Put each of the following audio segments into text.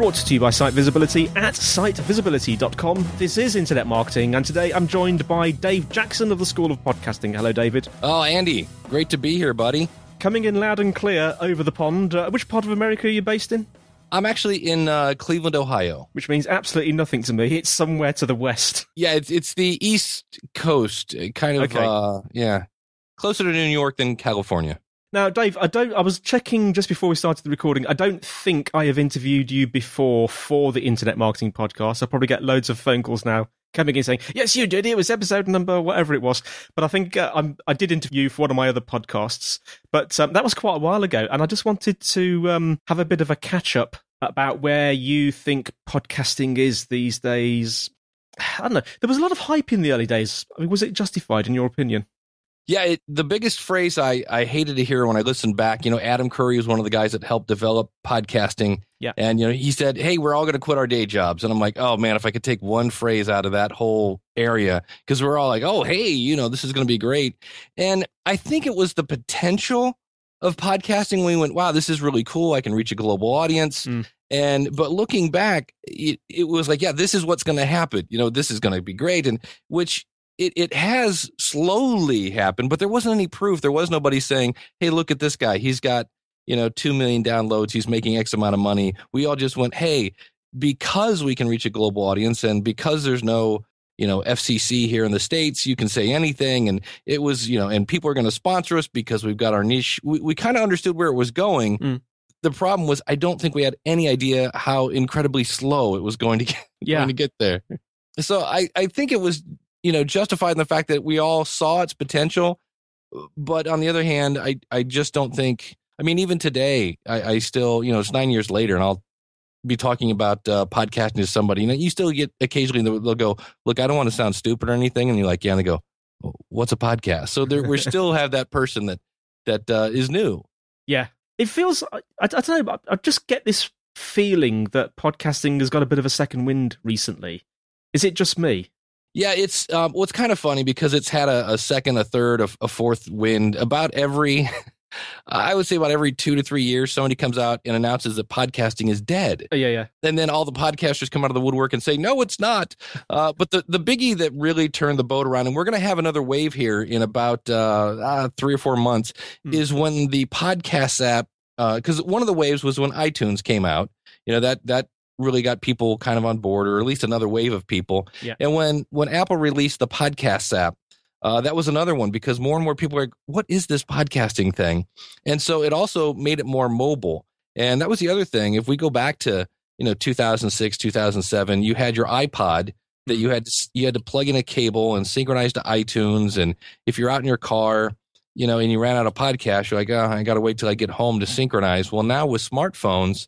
Brought to you by Site Visibility at sitevisibility.com. This is Internet Marketing, and today I'm joined by Dave Jackson of the School of Podcasting. Hello, David. Oh, Andy, great to be here, buddy. Coming in loud and clear over the pond. Uh, which part of America are you based in? I'm actually in uh, Cleveland, Ohio. Which means absolutely nothing to me. It's somewhere to the west. Yeah, it's it's the East Coast, uh, kind of. Okay. Uh, yeah, closer to New York than California. Now, Dave, I don't. I was checking just before we started the recording. I don't think I have interviewed you before for the Internet Marketing Podcast. I'll probably get loads of phone calls now coming in saying, "Yes, you did. It was episode number whatever it was." But I think uh, I did interview for one of my other podcasts, but um, that was quite a while ago, and I just wanted to um, have a bit of a catch up about where you think podcasting is these days. I don't know. There was a lot of hype in the early days. I mean, was it justified in your opinion? Yeah, it, the biggest phrase I, I hated to hear when I listened back, you know, Adam Curry was one of the guys that helped develop podcasting. Yeah. And, you know, he said, Hey, we're all going to quit our day jobs. And I'm like, Oh man, if I could take one phrase out of that whole area, because we're all like, Oh, hey, you know, this is going to be great. And I think it was the potential of podcasting. We went, Wow, this is really cool. I can reach a global audience. Mm. And, but looking back, it, it was like, Yeah, this is what's going to happen. You know, this is going to be great. And which it, it has slowly happened, but there wasn't any proof. There was nobody saying, Hey, look at this guy. He's got, you know, 2 million downloads. He's making X amount of money. We all just went, Hey, because we can reach a global audience and because there's no, you know, FCC here in the States, you can say anything. And it was, you know, and people are going to sponsor us because we've got our niche. We, we kind of understood where it was going. Mm. The problem was, I don't think we had any idea how incredibly slow it was going to get, Yeah. going to get there. So I, I think it was you know, justified in the fact that we all saw its potential. But on the other hand, I, I just don't think, I mean, even today, I, I still, you know, it's nine years later and I'll be talking about uh, podcasting to somebody. You know, you still get occasionally they'll, go, look, I don't want to sound stupid or anything. And you're like, yeah. And they go, what's a podcast? So there, we still have that person that, that uh, is new. Yeah, it feels. I, I, don't know. I just get this feeling that podcasting has got a bit of a second wind recently. Is it just me? Yeah, it's um, well, kind of funny because it's had a, a second, a third, a, a fourth wind about every. I would say about every two to three years, somebody comes out and announces that podcasting is dead. Oh, yeah, yeah. And then all the podcasters come out of the woodwork and say, no, it's not. Uh, but the, the biggie that really turned the boat around, and we're going to have another wave here in about uh, uh, three or four months, Hmm. is when the podcast app, because one of the waves was when iTunes came out. You know, that, that really got people kind of on board, or at least another wave of people. Yeah. And when, when Apple released the podcast app, uh, that was another one because more and more people are like, what is this podcasting thing? And so it also made it more mobile. And that was the other thing. If we go back to, you know, 2006, 2007, you had your iPod that you had to, you had to plug in a cable and synchronize to iTunes. And if you're out in your car, you know, and you ran out of podcast, you're like, oh, I got to wait till I get home to synchronize. Well, now with smartphones,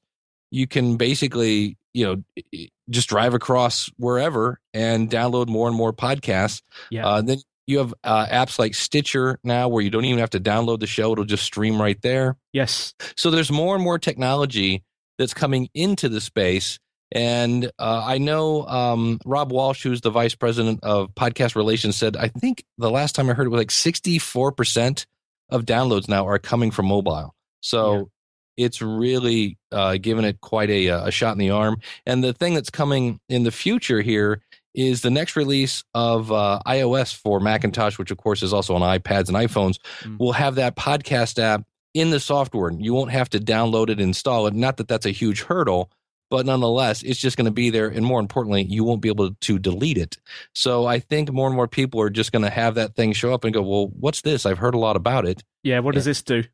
you can basically, you know, just drive across wherever and download more and more podcasts. Yeah. Uh, then you have uh, apps like Stitcher now where you don't even have to download the show. It'll just stream right there. Yes. So there's more and more technology that's coming into the space. And uh, I know um, Rob Walsh, who's the vice president of podcast relations, said, I think the last time I heard it was like 64% of downloads now are coming from mobile. So it's really uh, given it quite a, a shot in the arm. And the thing that's coming in the future here is the next release of uh, iOS for Macintosh, which of course is also on iPads and iPhones, mm. will have that podcast app in the software. You won't have to download it, install it. Not that that's a huge hurdle, but nonetheless, it's just going to be there. And more importantly, you won't be able to delete it. So I think more and more people are just going to have that thing show up and go, well, what's this? I've heard a lot about it. Yeah. What does this do?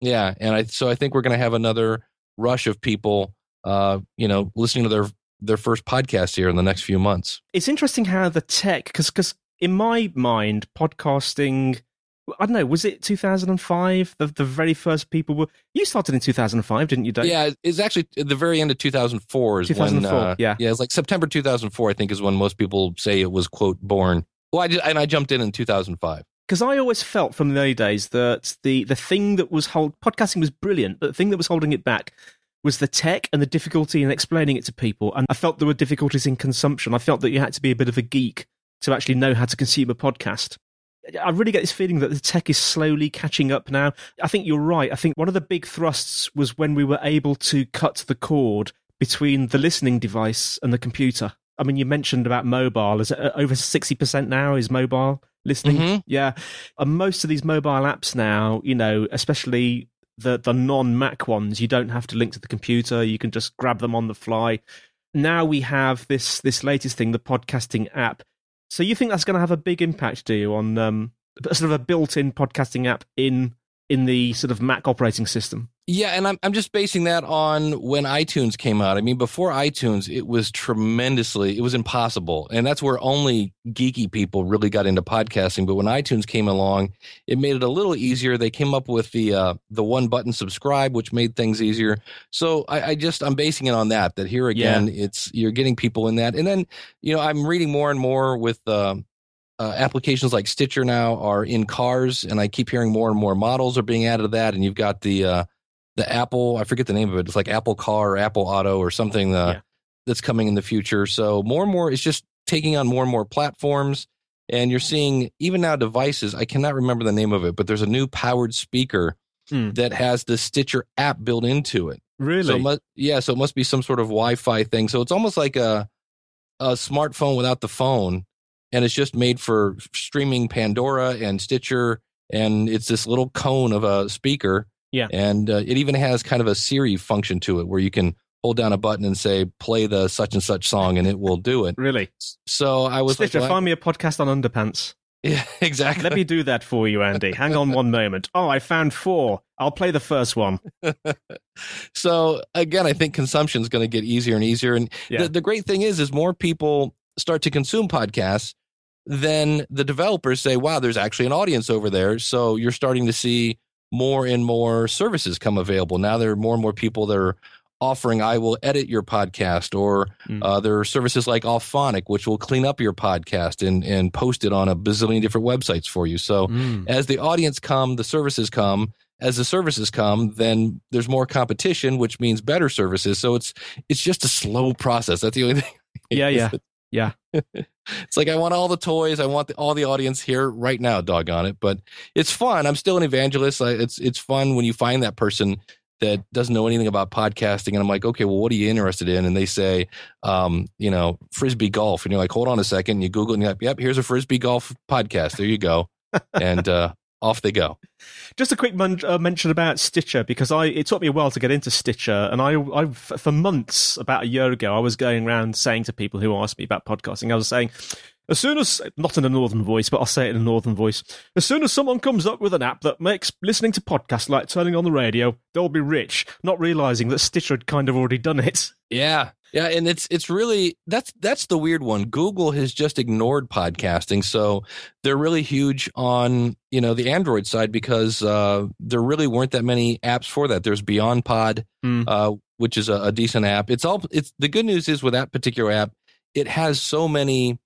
Yeah. And I, so I think we're going to have another rush of people, uh, you know, listening to their, their first podcast here in the next few months. It's interesting how the tech, because, because in my mind, podcasting I don't know. Was it 2005? The the very first people were. You started in 2005, didn't you? Dave? Yeah, it's actually the very end of 2004 is 2004, when. Uh, yeah, yeah, it's like September 2004. I think is when most people say it was quote born. Well, I just, and I jumped in in 2005 because I always felt from the early days that the the thing that was hold podcasting was brilliant, but the thing that was holding it back was the tech and the difficulty in explaining it to people. And I felt there were difficulties in consumption. I felt that you had to be a bit of a geek to actually know how to consume a podcast. I really get this feeling that the tech is slowly catching up now. I think you're right. I think one of the big thrusts was when we were able to cut the cord between the listening device and the computer. I mean, you mentioned about mobile. Is uh, over 60% now is mobile listening? Mm-hmm. Yeah. And most of these mobile apps now, you know, especially the, the non Mac ones, you don't have to link to the computer. You can just grab them on the fly. Now we have this this latest thing, the podcasting app, so you think that's going to have a big impact, do you, on um, sort of a built-in podcasting app in in the sort of Mac operating system? Yeah, and I'm I'm just basing that on when iTunes came out. I mean, before iTunes, it was tremendously it was impossible, and that's where only geeky people really got into podcasting. But when iTunes came along, it made it a little easier. They came up with the uh, the one button subscribe, which made things easier. So I, I just I'm basing it on that. That here again, yeah. it's you're getting people in that, and then you know I'm reading more and more with. Uh, uh, applications like Stitcher now are in cars, and I keep hearing more and more models are being added to that. And you've got the uh, the Apple, I forget the name of it. It's like Apple Car or Apple Auto or something uh, yeah. that's coming in the future. So more and more, it's just taking on more and more platforms. And you're seeing even now devices. I cannot remember the name of it, but there's a new powered speaker hmm. that has the Stitcher app built into it. Really? So it must, yeah. So it must be some sort of Wi-Fi thing. So it's almost like a a smartphone without the phone, and it's just made for streaming Pandora and Stitcher. And it's this little cone of a speaker yeah. And uh, it even has kind of a Siri function to it where you can hold down a button and say, play the such and such song, and it will do it. really? So I was Stitcher, like, find me a podcast on underpants. Yeah, exactly. Let me do that for you, Andy. Hang on one moment. Oh, I found four. I'll play the first one. so again, I think consumption is going to get easier and easier. And yeah. the, the great thing is, is more people start to consume podcasts, then the developers say, wow, there's actually an audience over there. So you're starting to see more and more services come available. Now there are more and more people that are offering I will edit your podcast, or mm. uh, there are services like Auphonic, which will clean up your podcast and, and post it on a bazillion different websites for you. So mm. as the audience come, the services come. As the services come, then there's more competition, which means better services. So it's it's just a slow process. That's the only thing. Yeah, yeah. Yeah. it's like I want all the toys. I want the, all the audience here right now. Doggone it! But it's fun. I'm still an evangelist. It's it's fun when you find that person that doesn't know anything about podcasting, and I'm like, okay, well, what are you interested in? And they say, um, you know, frisbee golf, and you're like, hold on a second. And you Google, it and you're like, yep, here's a frisbee golf podcast. There you go. and uh, off they go. Just a quick mon- uh, mention about Stitcher because I it took me a while to get into Stitcher, and I, I for months about a year ago I was going around saying to people who asked me about podcasting, I was saying. As soon as, not in a northern voice, but I'll say it in a northern voice. As soon as someone comes up with an app that makes listening to podcasts like turning on the radio, they'll be rich, not realizing that Stitcher had kind of already done it. Yeah, yeah, and it's it's really that's that's the weird one. Google has just ignored podcasting, so they're really huge on you know the Android side because uh, there really weren't that many apps for that. There's Beyond Pod, mm. uh, which is a, a decent app. It's all it's the good news is with that particular app, it has so many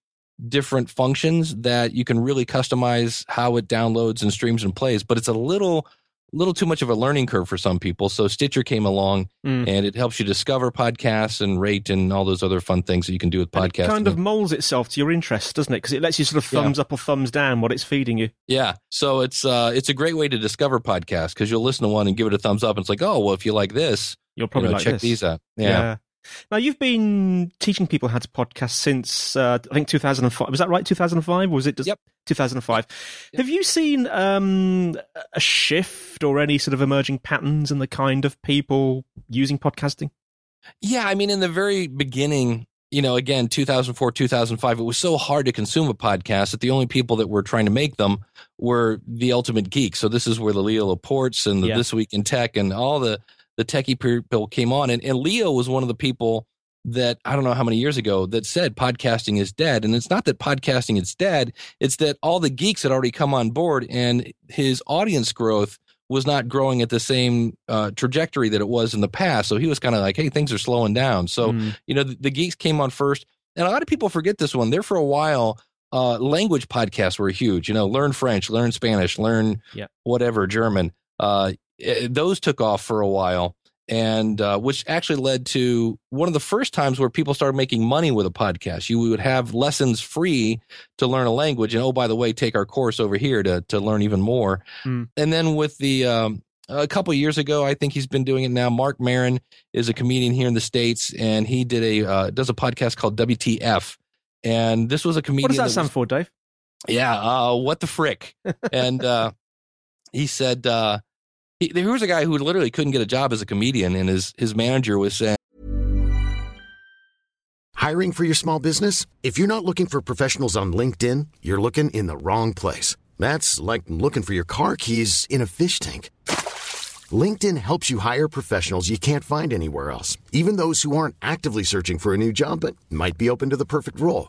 different functions that you can really customize how it downloads and streams and plays. But it's a little little too much of a learning curve for some people. So Stitcher came along Mm. and it helps you discover podcasts and rate and all those other fun things that you can do with podcasts. it kind of molds itself to your interest, doesn't it? Because it lets you sort of Yeah. thumbs up or thumbs down what it's feeding you. yeah. So it's uh it's a great way to discover podcasts because you'll listen to one and give it a thumbs up and it's like, oh well if you like this, You'll you probably know, like check this. these out. Yeah. Now you've been teaching people how to podcast since uh, I think 2005. Was that right? 2005, or was it just Yep. 2005? Yep. Have you seen um, a shift or any sort of emerging patterns in the kind of people using podcasting? Yeah, I mean, in the very beginning, you know, again, 2004, 2005, it was so hard to consume a podcast that the only people that were trying to make them were the ultimate geeks. So this is where the Leo Laportes and the Yeah. This Week in Tech and all the the techie people came on. And, and Leo was one of the people that I don't know how many years ago that said podcasting is dead. And it's not that podcasting is dead; it's that all the geeks had already come on board, and his audience growth was not growing at the same uh, trajectory that it was in the past. So he was kind of like, "Hey, things are slowing down." So Mm. you know, the, the geeks came on first, and a lot of people forget this one. There for a while, uh, language podcasts were huge. You know, learn French, learn Spanish, learn Yeah. whatever German. Uh, those took off for a while, and uh, which actually led to one of the first times where people started making money with a podcast. You would have lessons free to learn a language, and oh, by the way, take our course over here to to learn even more. Hmm. And then with the um, a couple years ago, I think he's been doing it now. Marc Maron is a comedian here in the states, and he did a uh, does a podcast called WTF. And this was a comedian. What does that was- stand for, Dave? yeah, uh, what the frick? and uh, he said uh, he, there was a guy who literally couldn't get a job as a comedian, and his his manager was saying. Hiring for your small business? If you're not looking for professionals on LinkedIn, you're looking in the wrong place. That's like looking for your car keys in a fish tank. LinkedIn helps you hire professionals you can't find anywhere else, even those who aren't actively searching for a new job but might be open to the perfect role.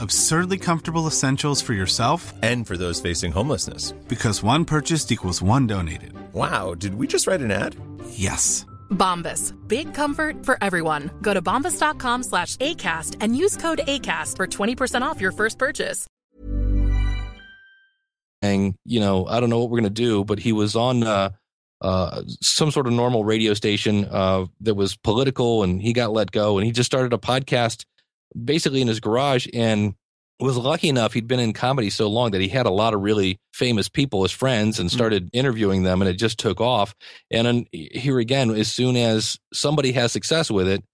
Absurdly comfortable essentials for yourself And for those facing homelessness. because one purchased equals one donated. Wow, did we just write an ad? Yes. Bombas. Big comfort for everyone. Go to bombas.com slash ACAST and use code ACAST for 20% off your first purchase. And, you know, I don't know what we're going to do, but he was on uh, uh, some sort of normal radio station uh, that was political, and he got let go, and he just started a podcast basically in his garage, and was lucky enough he'd been in comedy so long that he had a lot of really famous people as friends and started interviewing them and it just took off. And then here again as soon as somebody has success with it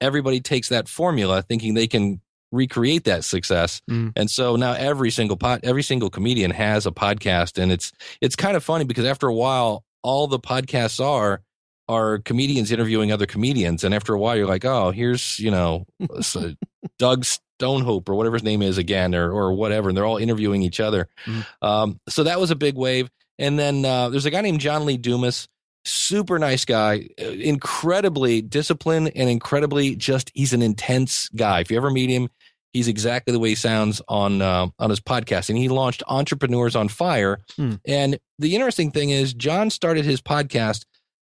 everybody takes that formula thinking they can recreate that success. Mm. and so now every single pod, every single comedian has a podcast, and it's it's kind of funny because after a while, all the podcasts are are comedians interviewing other comedians, and after a while, you're like, oh, here's you know Doug Stonehope or whatever his name is again, or or whatever, and they're all interviewing each other. Mhm. Um, so that was a big wave, and then uh, there's a guy named John Lee Dumas. Super nice guy, uh, incredibly disciplined and incredibly just, he's an intense guy. If you ever meet him, he's exactly the way he sounds on uh, on his podcast and he launched entrepreneurs on fire Hmm. and the interesting thing is john started his podcast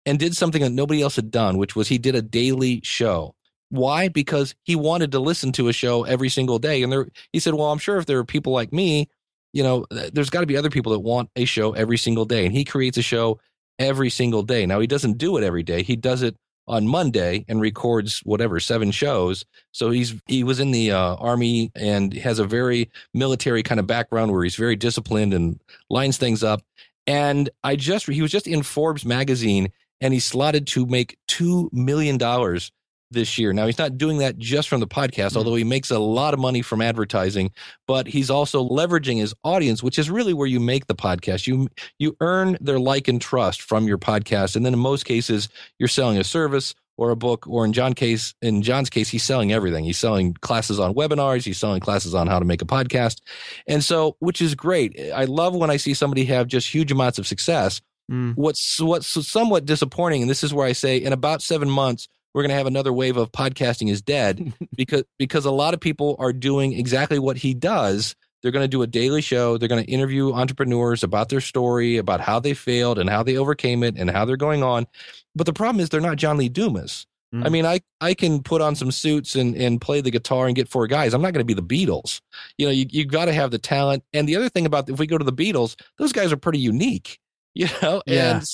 and did something that nobody else had done which was he did a daily show. Why? Because he wanted to listen to a show every single day and there he said well i'm sure if there are people like me you know there's got to be other people that want a show every single day and he creates a show every single day. Now he doesn't do it every day. He does it on monday and records whatever seven shows. So he's he was in the uh, army and has a very military kind of background where he's very disciplined and lines things up. And I just he was just in Forbes magazine and he's slotted to make two million dollars this year. Now he's not doing that just from the podcast, mm-hmm. although he makes a lot of money from advertising, but he's also leveraging his audience, which is really where you make the podcast. You you earn their like and trust from your podcast, and then in most cases, you're selling a service or a book, or in John case, in John's case, he's selling everything. He's selling classes on webinars, he's selling classes on how to make a podcast, and so which is great. I love when I see somebody have just huge amounts of success. Mm. What's what's somewhat disappointing, and this is where I say, in about seven months, we're going to have another wave of podcasting is dead because because a lot of people are doing exactly what he does. They're going to do a daily show. They're going to interview entrepreneurs about their story, about how they failed and how they overcame it and how they're going on. But the problem is they're not John Lee Dumas. Mm. I mean, I, I can put on some suits and, and play the guitar and get four guys. I'm not going to be the Beatles. You know, you, you got to have the talent. And the other thing about if we go to the Beatles, those guys are pretty unique, you know? Yeah. And,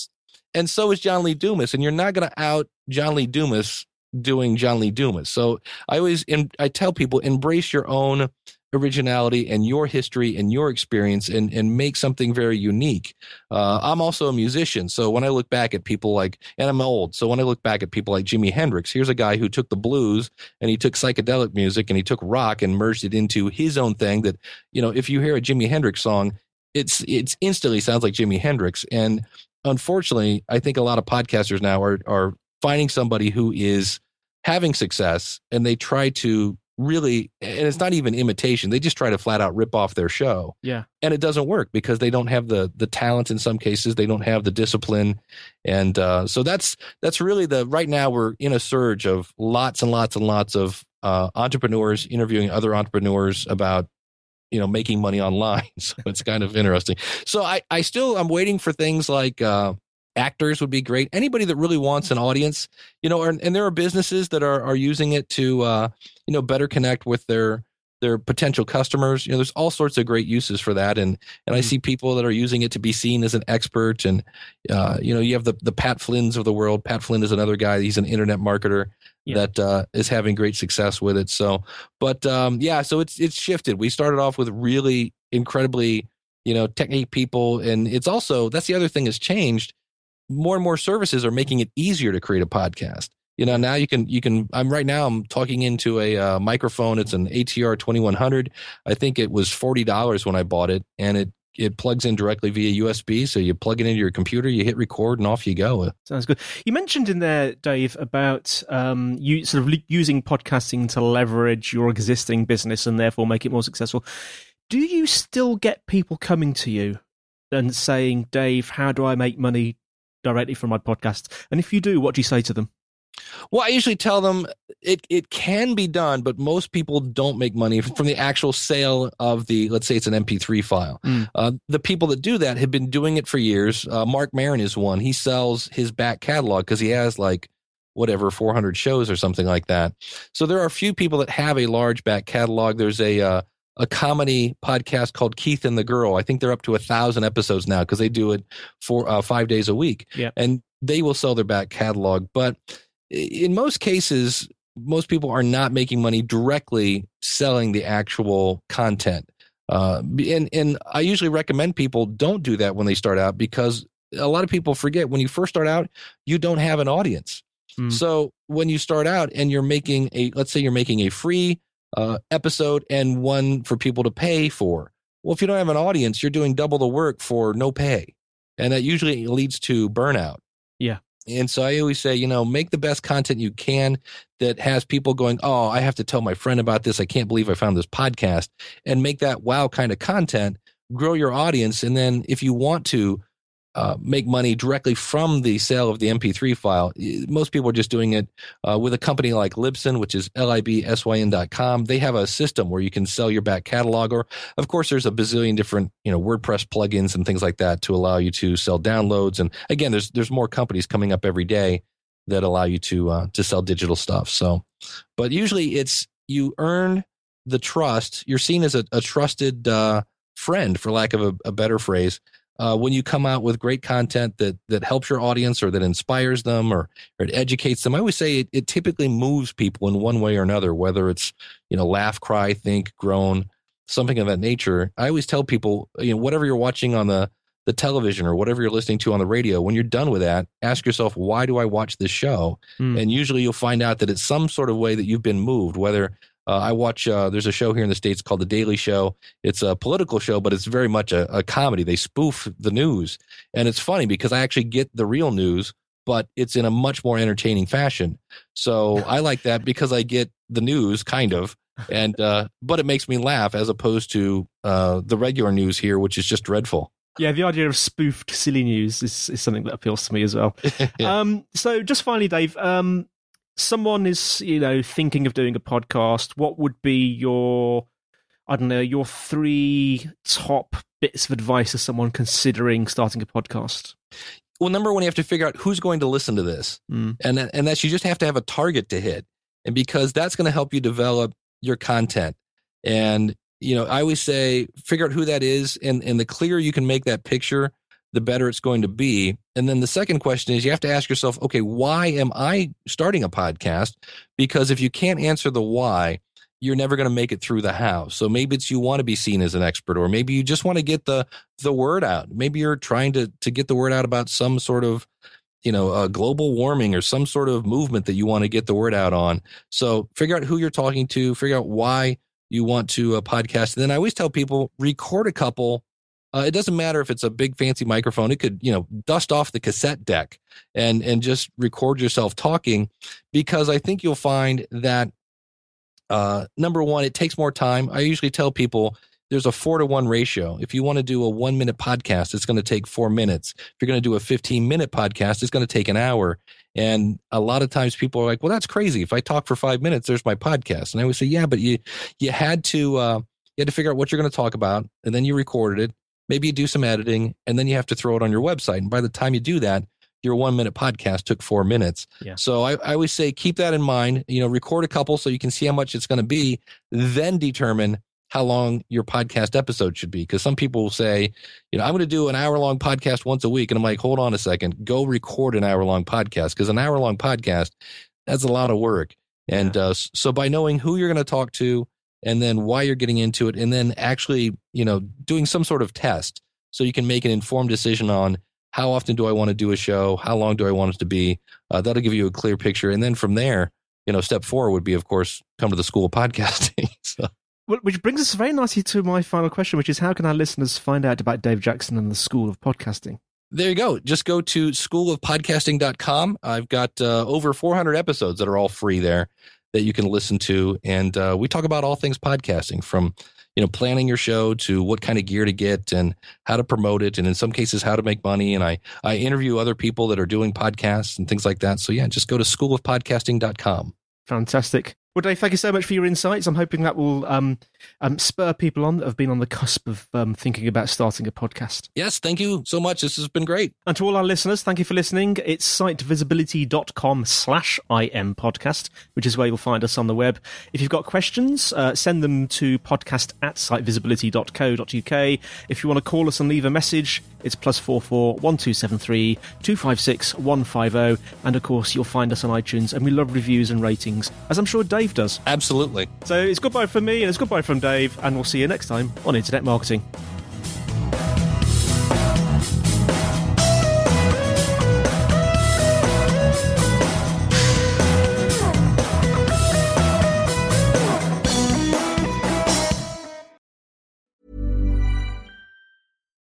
and so is John Lee Dumas. And you're not going to out John Lee Dumas doing John Lee Dumas. So I always, I tell people, embrace your own originality and your history and your experience and, and make something very unique. Uh, I'm also a musician. So when I look back at people like, and I'm old. So when I look back at people like Jimi Hendrix, here's a guy who took the blues and he took psychedelic music and he took rock and merged it into his own thing that, you know, if you hear a Jimi Hendrix song, it's, it's instantly sounds like Jimi Hendrix. And unfortunately, I think a lot of podcasters now are, are finding somebody who is having success and they try to really and it's not even imitation they just try to flat out rip off their show Yeah. and it doesn't work because they don't have the the talent in some cases they don't have the discipline and uh, so that's that's really the right now we're in a surge of lots and lots and lots of uh, entrepreneurs interviewing other entrepreneurs about you know making money online. So it's kind of interesting. So i i still i'm waiting for things like uh actors would be great. Anybody that really wants an audience you know and, and there are businesses that are are using it to uh you know better connect with their their potential customers. You know there's all sorts of great uses for that. And and i Mm. see people that are using it to be seen as an expert. And uh you know you have the the pat flynn's of the world. Pat flynn is another guy. He's an internet marketer Yeah. that uh is having great success with it. So but um yeah so it's it's shifted. We started off with really incredibly you know technique people. And it's also that's the other thing has changed. More and more services are making it easier to create a podcast you know now you can you can i'm right now i'm talking into a uh, microphone it's an atr 2100 i think it was $40 when i bought it and it it plugs in directly via usb so you plug it into your computer you hit record and off you go Sounds good. You mentioned in there, Dave, about um, you sort of using podcasting to leverage your existing business and therefore make it more successful. Do you still get people coming to you and saying, "Dave, how do I make money directly from my podcast?" And if you do, what do you say to them? Well, I usually tell them it, it can be done, but most people don't make money from the actual sale of the, let's say it's an MP3 file. Mm. Uh, the people that do that have been doing it for years. Uh, Marc Maron is one. He sells his back catalog because he has like whatever 400 shows or something like that. So there are a few people that have a large back catalog. There's a uh, a comedy podcast called Keith and the Girl. I think they're up to a thousand episodes now because they do it for uh, five days a week. Yeah. and they will sell their back catalog, but in most cases, most people are not making money directly selling the actual content. Uh, and and I usually recommend people don't do that when they start out because a lot of people forget when you first start out, you don't have an audience. Hmm. So when you start out and you're making a, let's say you're making a free uh, episode and one for people to pay for. Well, if you don't have an audience, you're doing double the work for no pay, and that usually leads to burnout. Yeah. And so I always say, you know, make the best content you can that has people going, oh, I have to tell my friend about this. I can't believe I found this podcast and make that wow kind of content, grow your audience. And then if you want to uh, make money directly from the sale of the MP3 file, most people are just doing it uh, with a company like Libsyn, which is L-I-B-S-Y-N.com. They have a system where you can sell your back catalog or of course there's a bazillion different you know wordpress plugins and things like that to allow you to sell downloads. And again there's there's more companies coming up every day that allow you to uh, to sell digital stuff. So but usually it's you earn the trust. You're seen as a, a trusted uh, friend for lack of a, a better phrase uh, when you come out with great content that that helps your audience or that inspires them or, or it educates them i always say it, it typically moves people in one way or another whether it's you know laugh cry think groan something of that nature i always tell people you know whatever you're watching on the the television or whatever you're listening to on the radio, when you're done with that, ask yourself, why do I watch this show? Mm. And usually you'll find out that it's some sort of way that you've been moved, whether uh, I watch, uh, there's a show here in the States called The Daily Show. It's a political show, but it's very much a, a comedy. They spoof the news. And it's funny because I actually get the real news, but it's in a much more entertaining fashion. So I like that because I get the news kind of. And, uh, but it makes me laugh as opposed to, uh, the regular news here, which is just dreadful. Yeah, the idea of spoofed silly news is, is something that appeals to me as well. Yeah. Um, so just finally, Dave, um, someone is you know thinking of doing a podcast. What would be your I don't know your three top bits of advice to someone considering starting a podcast? well, number one, you have to figure out who's going to listen to this, Mm. and that- and that's you just have to have a target to hit, and because that's going to help you develop your content. And you know, I always say, figure out who that is, and and the clearer you can make that picture, the better it's going to be. And then the second question is, you have to ask yourself, okay, why am I starting a podcast? Because if you can't answer the why, you're never going to make it through the how. So maybe it's you want to be seen as an expert, or maybe you just want to get the the word out. Maybe you're trying to to get the word out about some sort of you know uh, global warming or some sort of movement that you want to get the word out on. So figure out who you're talking to, figure out why you want to uh, podcast. And then I always tell people record a couple. Uh, it doesn't matter if it's a big fancy microphone. It could, you know, dust off the cassette deck and and just record yourself talking, because I think you'll find that uh, number one, it takes more time. I usually tell people there's a four to one ratio. If you want to do a one minute podcast, it's going to take four minutes. If you're going to do a 15 minute podcast, it's going to take an hour. And a lot of times people are like, well, that's crazy. If I talk for five minutes, there's my podcast. And I would say, yeah, but you, you had to, uh, you had to figure out what you're going to talk about and then you recorded it. Maybe you do some editing and then you have to throw it on your website. And by the time you do that, your one minute podcast took four minutes. Yeah. So I, I always say keep that in mind. You know, record a couple so you can see how much it's going to be, then determine how long your podcast episode should be. Because some people will say, you know, I'm going to do an hour long podcast once a week. And I'm like, hold on a second, go record an hour long podcast. Because an hour long podcast, that's a lot of work. And uh, so by knowing who you're going to talk to and then why you're getting into it, and then actually, you know, doing some sort of test so you can make an informed decision on how often do I want to do a show? How long do I want it to be? Uh, that'll give you a clear picture. And then from there, you know, step four would be, of course, come to the school of podcasting. so, which brings us very nicely to my final question, which is how can our listeners find out about Dave Jackson and the School of Podcasting? there you go. Just go to schoolofpodcasting.com. I've got uh, over 400 episodes that are all free there that you can listen to. And uh, we talk about all things podcasting from, you know, planning your show to what kind of gear to get and how to promote it. And in some cases, how to make money. And I, I interview other people that are doing podcasts and things like that. So yeah, just go to schoolofpodcasting.com. Fantastic. Well, Dave, thank you so much for your insights. I'm hoping that will um, um, spur people on that have been on the cusp of um, thinking about starting a podcast. Yes, thank you so much. This has been great. And to all our listeners, thank you for listening. It's sitevisibility.com slash IM podcast, which is where you'll find us on the web. If you've got questions, uh, send them to podcast at sitevisibility.co.uk. If you want to call us and leave a message, it's plus four four one two seven three two five six one five zero. And of course, you'll find us on iTunes, and we love reviews and ratings, as I'm sure Dave does. Absolutely. So it's goodbye from me, and it's goodbye from Dave, and we'll see you next time on Internet Marketing.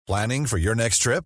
Planning for your next trip?